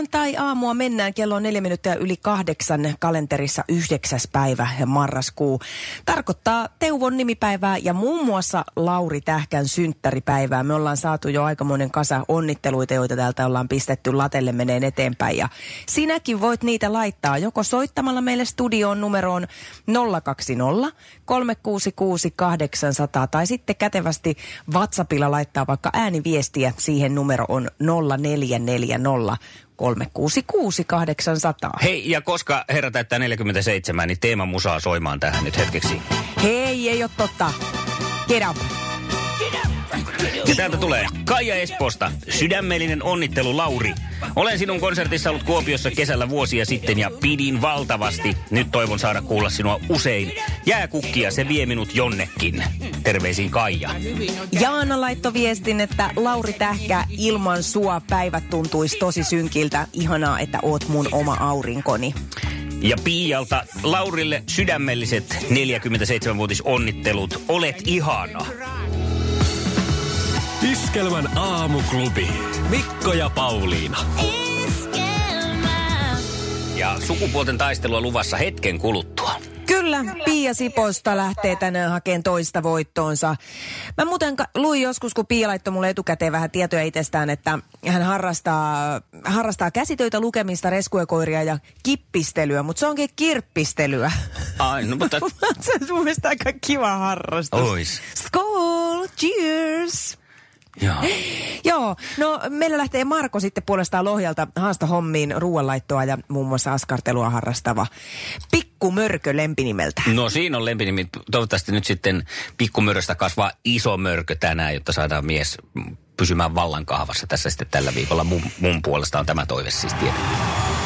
Maanantai-aamua mennään, kello on neljä minuuttia yli kahdeksan kalenterissa yhdeksäs päivä marraskuu. Tarkoittaa Teuvon nimipäivää ja muun muassa Lauri Tähkän synttäripäivää. Me ollaan saatu jo aikamoinen kasa onnitteluita, joita täältä ollaan pistetty latelle meneen eteenpäin. Ja sinäkin voit niitä laittaa joko soittamalla meille studioon numeroon 020 366 800 tai sitten kätevästi WhatsAppilla laittaa vaikka ääniviestiä. Siihen numero on 0440 366 800. Hei, ja koska herra täyttää 47, niin teema musaa soimaan tähän nyt hetkeksi. Hei, ei ole totta. Get up. Ja täältä tulee Kaija Espoosta. Sydämellinen onnittelu, Lauri. Olen sinun konsertissa ollut Kuopiossa kesällä vuosia sitten ja pidin valtavasti. Nyt toivon saada kuulla sinua usein. Jääkukkia, se vie minut jonnekin. Terveisin Kaija. Jaana laittoi viestin, että Lauri Tähkä, ilman sua päivät tuntuisi tosi synkiltä. Ihanaa, että oot mun oma aurinkoni. Ja Piialta Laurille sydämelliset 47-vuotis onnittelut. Olet ihana. Iskelmän aamuklubi. Mikko ja Pauliina. Ja sukupuolten taistelua luvassa hetken kuluttua. Kyllä, Pia Siposta lähtee tänään hakemaan toista voittoonsa. Mä muuten luin joskus, kun Pia laittoi mulle etukäteen vähän tietoja itsestään, että hän harrastaa, harrastaa käsitöitä, lukemista, reskuekoiria ja kippistelyä, mutta se onkin kirppistelyä. Ai, no mutta... se on mun mielestä aika kiva harrastus. Ois. Skål! Cheers! Joo. Joo, no meillä lähtee Marko sitten puolestaan Lohjalta haasta hommiin ruoanlaittoa ja muun muassa askartelua harrastava Pikku Mörkö lempinimeltä. No siinä on lempinimi. Toivottavasti nyt sitten pikkumöröstä kasvaa iso mörkö tänään, jotta saadaan mies pysymään vallan kahvassa tässä sitten tällä viikolla. Mun, mun puolesta on tämä toive siis tietenkin.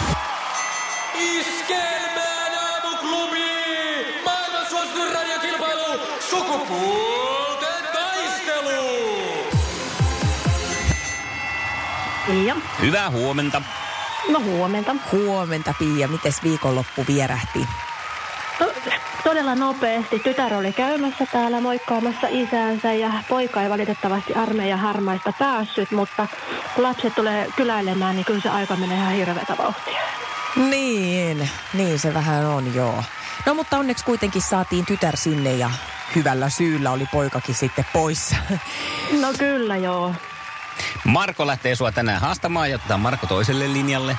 Ja, Hyvää huomenta. no huomenta. Huomenta Pia, mites viikonloppu vierähti? No, todella nopeasti. Tytär oli käymässä täällä moikkaamassa isäänsä ja poika ei valitettavasti armeijan harmaista päässyt, mutta kun lapset tulee kyläilemään, niin kyllä se aika menee ihan hirveätä vauhtia. Niin, niin se vähän on joo. No mutta onneksi kuitenkin saatiin tytär sinne ja hyvällä syyllä oli poikakin sitten poissa. No kyllä joo. Marko lähtee sua tänään haastamaan ja otetaan Marko toiselle linjalle.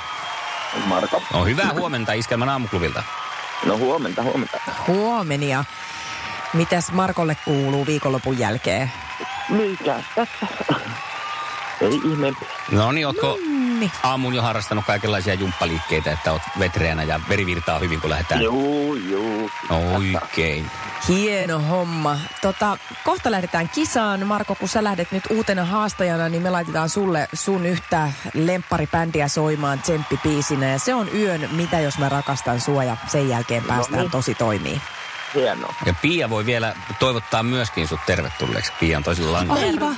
Marko. No hyvää huomenta Iskelmän aamuklubilta. No huomenta, huomenta. Huomenia. Mitäs Markolle kuuluu viikonlopun jälkeen? Mikäs tässä? Ei ihmeempi. No niin, ootko Niin. aamun jo harrastanut kaikenlaisia jumppaliikkeitä, että oot vetreänä ja veri virtaa hyvin, kun lähdetään? Juu, juu. Oikein. Hieno homma. Tota, kohta lähdetään kisaan. Marko, kun sä lähdet nyt uutena haastajana, niin me laitetaan sulle sun yhtä lempparibändiä soimaan tsemppipiisinä. Ja se on yön Mitä jos mä rakastan sua ja sen jälkeen päästään niin. tosi toimiin. Hienoa. Ja Pia voi vielä toivottaa myöskin sut tervetulleeksi. Pia on toisella langalla. Aivan.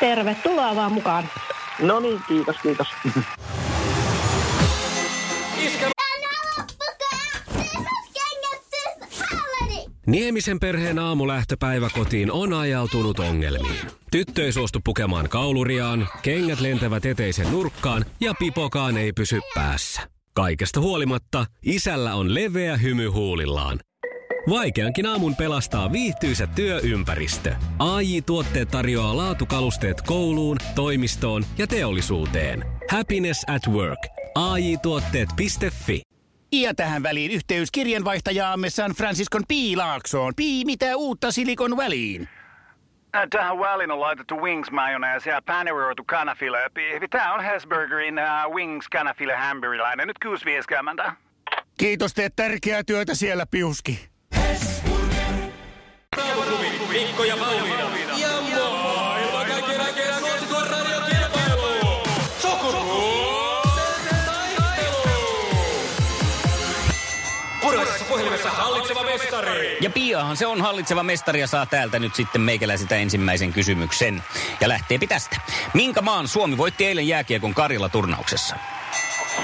Tervetuloa vaan mukaan. No niin, kiitos, kiitos. Niemisen perheen aamulähtöpäivä kotiin on ajautunut ongelmiin. Tyttö ei suostu pukemaan kauluriaan, kengät lentävät eteisen nurkkaan ja pipokaan ei pysy päässä. Kaikesta huolimatta, isällä on leveä hymy huulillaan. Vaikeankin aamun pelastaa viihtyisä työympäristö. AI Tuotteet tarjoaa laatukalusteet kouluun, toimistoon ja teollisuuteen. Happiness at work. AI Tuotteet.fi Ja tähän väliin yhteys kirjanvaihtajaamme San Franciscon Piilaaksoon. Pii, mitä uutta Silikon väliin? Äh, Tähän väliin on laitettu wings mayonnaise ja paneroitu kanafila. Tämä on Hesburgerin uh, wings kanafila hamburilainen. Nyt kuusi vieskäämäntä. Kiitos, teet tärkeää työtä siellä, Piuski. Mikko ja Pauliina. Ja suosituen puhelimessa hallitseva mestari. Ja piahan se on hallitseva mestari ja saa täältä nyt sitten meikäläisiltä ensimmäisen kysymyksen. Ja lähteepi tästä. Minkä maan Suomi voitti eilen jääkiekon Karjala turnauksessa?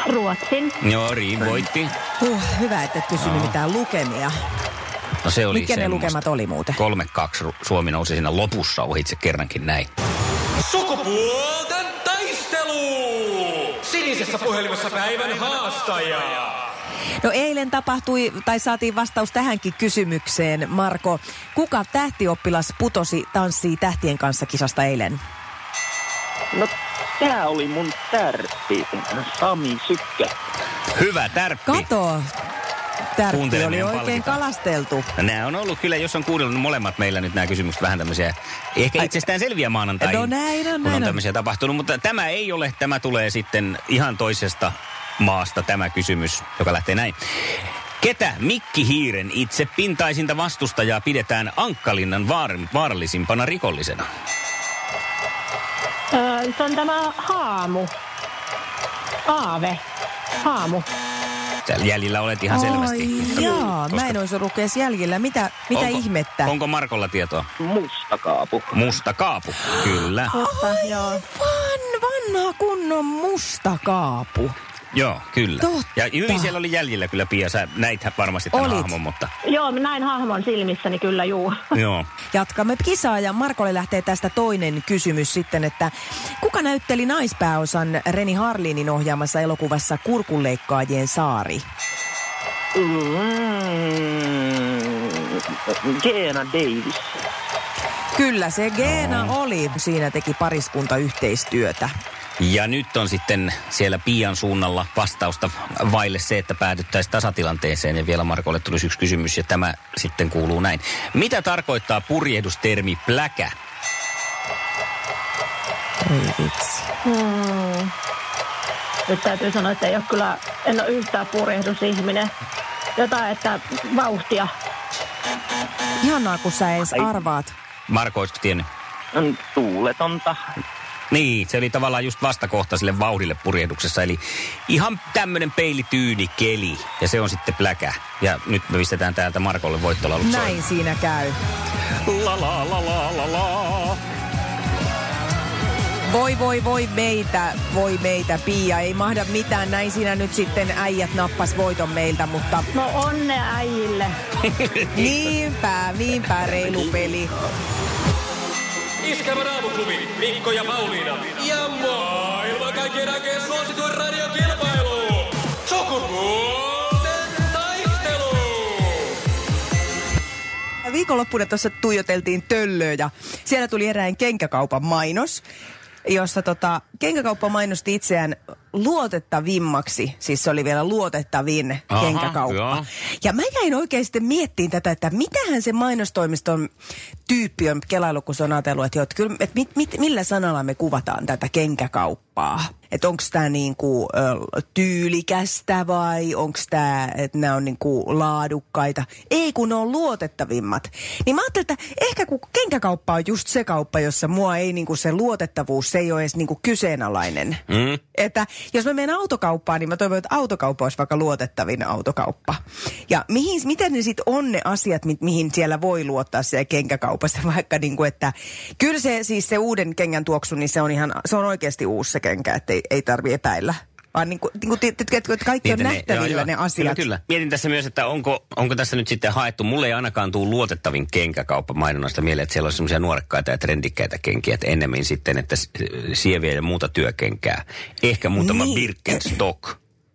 Ruotsin. Joo, Riin voitti. Huh, hyvä, että et kysynyt mitään lukemia. No se oli Mitkä ne lukemat oli muuten? 3-2 Ru- Suomi nousi siinä lopussa ohitse kerrankin näin. Sukupuolten taistelu! Sinisessä puhelimessa päivän haastaja. No eilen tapahtui, tai saatiin vastaus tähänkin kysymykseen. Marko, kuka tähtioppilas putosi Tanssii tähtien kanssa kisasta eilen? No, tää oli mun tärppi. Sami Sykkä. Hyvä tärppi. Kato, tärppi oli oikein palkitaan. kalasteltu. No, nämä on ollut kyllä, jos on kuunnellut niin molemmat meillä nyt nämä kysymykset vähän tämmöisiä, ehkä itsestään selviä maanantai. No näin on, kun näin on on. tämmöisiä tapahtunut, mutta tämä ei ole, tämä tulee sitten ihan toisesta maasta tämä kysymys, joka lähtee näin. Ketä Mikki Hiiren itse pintaisinta vastustajaa pidetään Ankkalinnan vaar- vaarallisimpana rikollisena? Öö, se on tämä haamu. Aave. Haamu. Sä jäljillä olet ihan selvästi. Ai jaa, mä en olisi ollut edes jäljellä. Mitä, mitä onko, ihmettä? Onko Markolla tietoa? Mustakaapu. Musta kaapu, kyllä. Totta, joo. Van, vanha kunnon musta kaapu. Joo, kyllä. Totta. Ja hyvin siellä oli jäljillä kyllä Pia, sä näit varmasti tämän Olit. hahmon, mutta Joo, näin hahmon silmissäni kyllä, juu. joo. Jatkamme kisaa ja Markolle lähtee tästä toinen kysymys sitten, että kuka näytteli naispääosan Reni Harlinin ohjaamassa elokuvassa Kurkunleikkaajien saari? Mm, Geena Davis. Kyllä se Geena oli. Siinä teki pariskunta yhteistyötä. Ja nyt on sitten siellä Pian suunnalla vastausta vaille se, että päädyttäisiin tasatilanteeseen. Ja vielä Markolle tulisi yksi kysymys ja tämä sitten kuuluu näin. Mitä tarkoittaa purjehdustermi pläkä? Ei vitsi. Hmm. Nyt täytyy sanoa, että ei ole kyllä, en ole yhtään purjehdusihminen. Jotain, että vauhtia. Ihanaa, kun sä edes Ai. arvaat. Marko, olisiko tiennyt? On tuuletonta. Niin, se oli tavallaan just vastakohta sille vauhdille purjehduksessa. Eli ihan tämmöinen peilityyni keli ja se on sitten pläkä. Ja nyt me pistetään täältä Markolle voittolaulut Näin siinä käy. La la la la la la. Voi voi voi meitä, voi meitä, Pia. Ei mahda mitään. Näin siinä nyt sitten äijät nappas voiton meiltä, mutta No onne äijille. niinpä, niinpä reilu peli. Iskävä raamuklubi, Mikko ja Pauliina. Ja maailman kaikkien aikeen suosituen radiokilpailu. Sukupuolten taistelu. Viikonloppuna tuossa tuijoteltiin töllöä ja siellä tuli erään kenkäkaupan mainos, jossa tota, kenkäkauppa mainosti itseään luotettavimmaksi. Siis se oli vielä luotettavin Aha, kenkäkauppa. joo. Ja mä jäin oikein sitten miettimään tätä, että mitähän se mainostoimiston tyyppi on kelailu, kun se on ajatellut, että, joo, että, kyllä, että mit, mit, millä sanalla me kuvataan tätä kenkäkauppaa. Että onko tämä niinku, tyylikästä vai onko tämä, että nämä on niinku laadukkaita. Ei, kun ne on luotettavimmat. Niin mä ajattelin, että ehkä kun kenkäkauppa on just se kauppa, jossa mua ei niinku se luotettavuus, se ei ole edes niinku kyseenalainen. Mm. Että jos mä menen autokauppaan, niin mä toivon, että autokauppa olisi vaikka luotettavin autokauppa. Ja mihin, miten ne sitten on ne asiat, mi, mihin siellä voi luottaa siellä kenkäkaupassa, vaikka niin kuin, että kyllä se siis se uuden kengän tuoksu, niin se on ihan, se on oikeasti uusi se kenkä, että ei, ei tarvi epäillä. Vaan niin kuin, niin kuin, että kaikki on Mietin nähtävillä joo, ne joo, asiat. Kyllä, kyllä. Mietin tässä myös, että onko, onko tässä nyt sitten haettu, mulle ei ainakaan tuu luotettavin kenkäkauppa mainonnasta mieleen, että siellä on semmoisia nuorekkaita ja trendikkäitä kenkiä, että ennemmin sitten, että sieviä ja muuta työkenkää. Ehkä muutama Niin. Birkenstock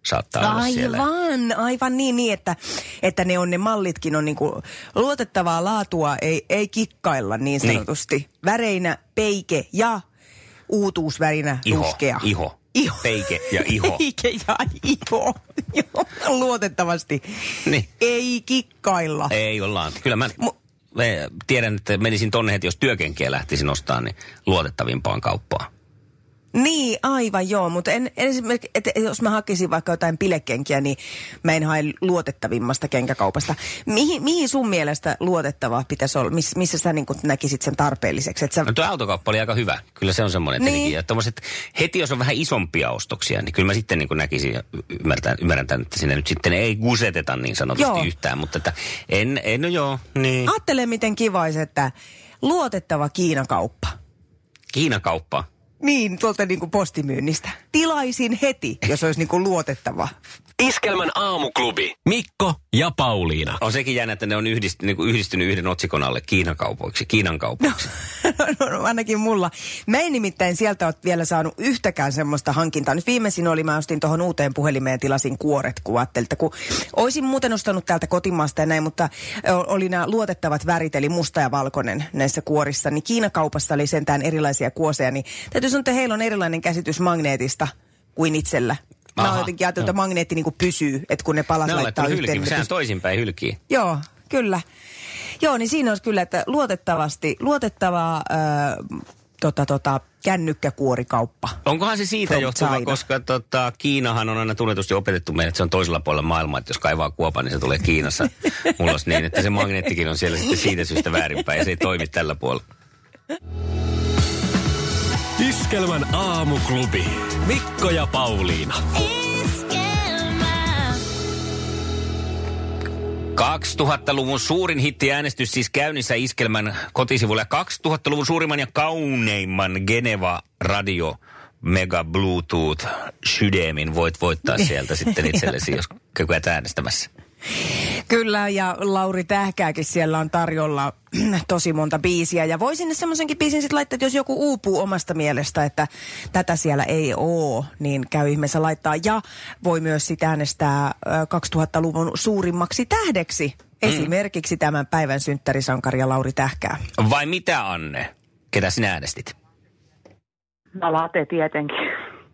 saattaa olla siellä. Aivan, aivan niin, niin että, että ne on ne mallitkin on niinku luotettavaa laatua, ei, ei kikkailla niin Niin. sanotusti. Väreinä peike ja uutuusvärinä Iho, ruskea. iho. Iho. Peike ja iho. Peike ja iho. Joo, Luotettavasti. Niin. Ei kikkailla. Ei ollaan. Kyllä mä Mu- mä tiedän, että menisin tonne heti, jos työkenkiä lähtisin ostamaan, niin luotettavimpaan kauppaan. Niin, aivan joo, mutta en, esimerkiksi, että jos mä hakisin vaikka jotain pilekenkiä, niin mä en hae luotettavimmasta kenkäkaupasta. Mihin, mihin sun mielestä luotettava pitäisi olla? Miss, missä sä niin näkisit sen tarpeelliseksi? Että sä... No tuo autokauppa oli aika hyvä. Kyllä se on semmoinen. Niin. Niin. Että tommoset, heti jos on vähän isompia ostoksia, niin kyllä mä sitten niin näkisin ja ymmärrän, ymmärrän tämän, että sinne nyt sitten ei guseteta niin sanotusti Joo. yhtään. Mutta että en, en no joo, niin. Ajattele, miten kiva että luotettava Kiinakauppa. Kiinakauppa. Niin, tuolta niin kuin postimyynnistä. Tilaisin heti, jos olisi niin kuin luotettava. Iskelmän aamuklubi. Mikko ja Pauliina. On sekin jännä, että ne on yhdist, niin kuin yhdistynyt yhden otsikon alle Kiinan kaupoiksi, Kiinan kaupoiksi. no, ainakin mulla. Mä en nimittäin sieltä ole vielä saanut yhtäkään semmoista hankintaa. Nyt viimeisin oli, mä ostin tuohon uuteen puhelimeen tilasin kuoret, kun ajattelin, että kun olisin muuten ostanut täältä kotimaasta ja näin, mutta oli nämä luotettavat värit, eli musta ja valkoinen näissä kuorissa, niin Kiinakaupassa oli sentään erilaisia kuoseja, niin täytyy sanoa, että heillä on erilainen käsitys magneetista kuin itsellä. Mä oon jotenkin ajatellut, että magneetti niin pysyy, että kun ne palat ne on laittaa yhteen. niin ne sehän pysyy. toisinpäin hylkii. Joo, kyllä. Joo, niin siinä olisi kyllä, että luotettavasti, luotettavaa äh, tota, tota, kännykkäkuorikauppa. Onkohan se siitä johtuva, China. koska tota, Kiinahan on aina tunnetusti opetettu meille, että se on toisella puolella maailmaa, että jos kaivaa kuopan, niin se tulee Kiinassa ulos niin, että se magneettikin on siellä sitten siitä syystä väärinpäin ja se ei toimi tällä puolella. Iskelmän aamuklubi. Mikko ja Pauliina. 2000-luvun suurin hittiäänestys siis käynnissä Iskelmän kotisivulla. 2000-luvun suurimman ja kauneimman Geneva Radio Mega Bluetooth sydämin voit voittaa sieltä sitten itsellesi, jos käyt äänestämässä. Kyllä, ja Lauri Tähkääkin siellä on tarjolla tosi monta biisiä. Ja voisin sinne semmoisenkin biisin sitten laittaa, että jos joku uupuu omasta mielestä, että tätä siellä ei oo, niin käy ihmeessä laittaa. Ja voi myös sitten äänestää ö, 2000-luvun suurimmaksi tähdeksi. Esimerkiksi tämän päivän synttärisankaria Lauri Tähkää. Vai mitä, Anne? Ketä sinä äänestit? No late tietenkin.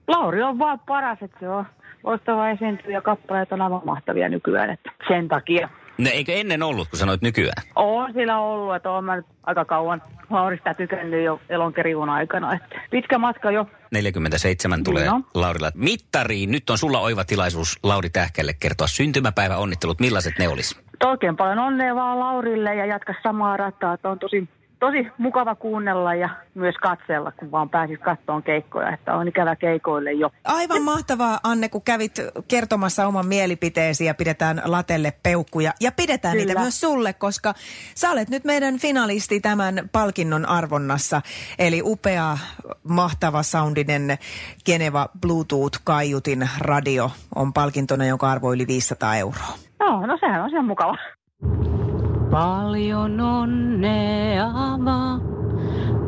Lauri on vaan paras, että se on loistava esiintyjä ja kappaleet on aivan mahtavia nykyään, että sen takia. No eikö ennen ollut, kun sanoit nykyään? On sillä ollut, että olen mä nyt aika kauan Laurista tykännyt jo elonkeriun aikana, että pitkä matka jo. 47 tulee No. Laurilla. Mittariin, nyt on sulla oiva tilaisuus Lauri Tähkälle kertoa syntymäpäivä onnittelut. Millaiset ne olisi? Oikein paljon onnea vaan Laurille ja jatka samaa rataa, että on tosi, tosi mukava kuunnella ja myös katsella, kun vaan pääsis kattoon keikkoja, että on ikävä keikoille jo. Aivan mahtavaa, Anne, kun kävit kertomassa oman mielipiteesi ja pidetään latelle peukkuja. Ja pidetään Kyllä. niitä myös sulle, koska sä olet nyt meidän finalisti tämän palkinnon arvonnassa. Eli upea, mahtava soundinen Geneva Bluetooth-kaiutin radio on palkintona, jonka arvo yli 500 euroa. No, no sehän on sen mukava. Paljon onnea vaan,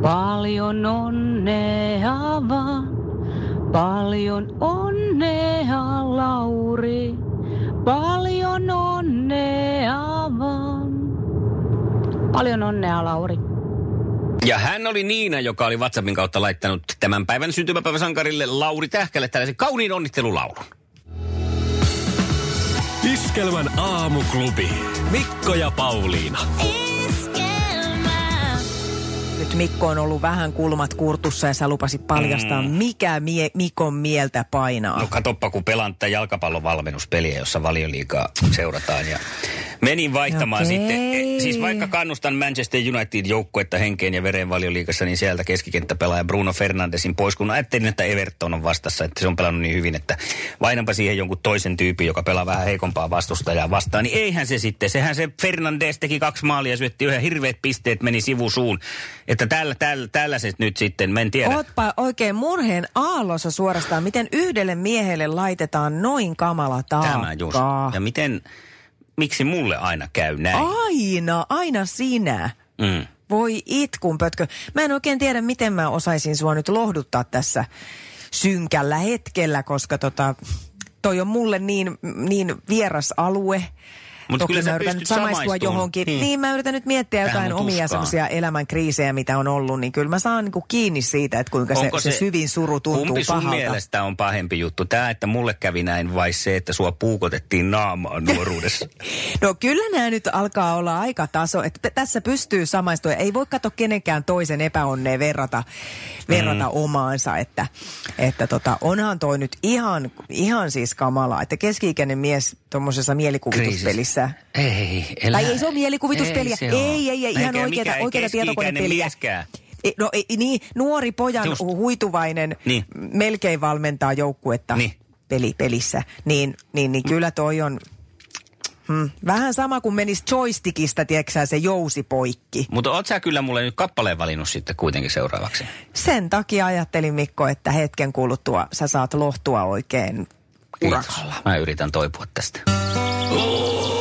paljon onnea vaan, paljon onnea Lauri, paljon onnea vaan. Paljon onnea Lauri. Ja hän oli Niina, joka oli WhatsAppin kautta laittanut tämän päivän syntymäpäiväsankarille Lauri Tähkälle tällaisen kauniin onnittelulaulun. Iskelmän aamuklubi. Mikko ja Pauliina. Nyt Mikko on ollut vähän kulmat kurtussa ja sä lupasit paljastaa, mm. mikä mie- Mikon mieltä painaa. No katoppa, kun pelaan tätä jalkapallon valmennuspeliä, jossa valioliigaa seurataan. Ja menin vaihtamaan Okei. sitten. E, Siis vaikka kannustan Manchester United joukkuetta henkeen ja vereen valioliigassa, niin sieltä keskikenttäpelaaja Bruno Fernandesin pois, kun ajattelin, että Everton on vastassa, että se on pelannut niin hyvin, että vainanpa siihen jonkun toisen tyypin, joka pelaa vähän heikompaa vastustajaa vastaan, niin eihän se sitten. Sehän se Fernandes teki kaksi maalia, syötti yhden hirveät pisteet, meni sivusuun. Että tällä, tällä, tällaiset nyt sitten, mä en tiedä. Ootpa oikein murheen aallossa suorastaan, miten yhdelle miehelle laitetaan noin kamala taakka. Tämä just. Ja miten, miksi mulle aina käy näin? Aina, aina sinä. Mm. Voi itkun pötkö. Mä en oikein tiedä, miten mä osaisin sua nyt lohduttaa tässä synkällä hetkellä, koska tota, toi on mulle niin, niin vieras alue. Mut Toki kyllä mä yritän nyt samaistua johonkin. Hmm. Niin, mä yritän nyt miettiä Vähän jotain omia semmoisia elämän kriisejä, mitä on ollut, niin kyllä mä saan niinku kiinni siitä, että kuinka se, se, syvin suru tuntuu Kumpi sun pahalta. mielestä on pahempi juttu? Tämä, että mulle kävi näin vai se, että sua puukotettiin naamaan nuoruudessa? No kyllä nämä nyt alkaa olla aika taso, että tässä pystyy samaistua. Ei voi katsoa kenenkään toisen epäonneen verrata, verrata mm. omaansa, että, että tota, onhan toi nyt ihan, ihan siis kamalaa, että keski-ikäinen mies tuommoisessa mielikuvituspelissä. Ei, elä. Tai ei se ole mielikuvituspeliä. Ei, ei, ole. ei, ei, ihan oikeata, oikeata tietokonepeliä. mieskään. Ei, No ei, niin, nuori pojan Just. huituvainen Niin. melkein valmentaa joukkuetta Niin. peli, pelissä. Niin, niin, niin kyllä toi on hmm, vähän sama kuin menisi joystickista, tiedätkö se jousi poikki. Mutta oot sä kyllä mulle nyt kappaleen valinnut sitten kuitenkin seuraavaksi. Sen takia ajattelin Mikko, että hetken kuluttua sä saat lohtua oikein Kiitos. urakalla. Mä yritän toipua tästä. Oh,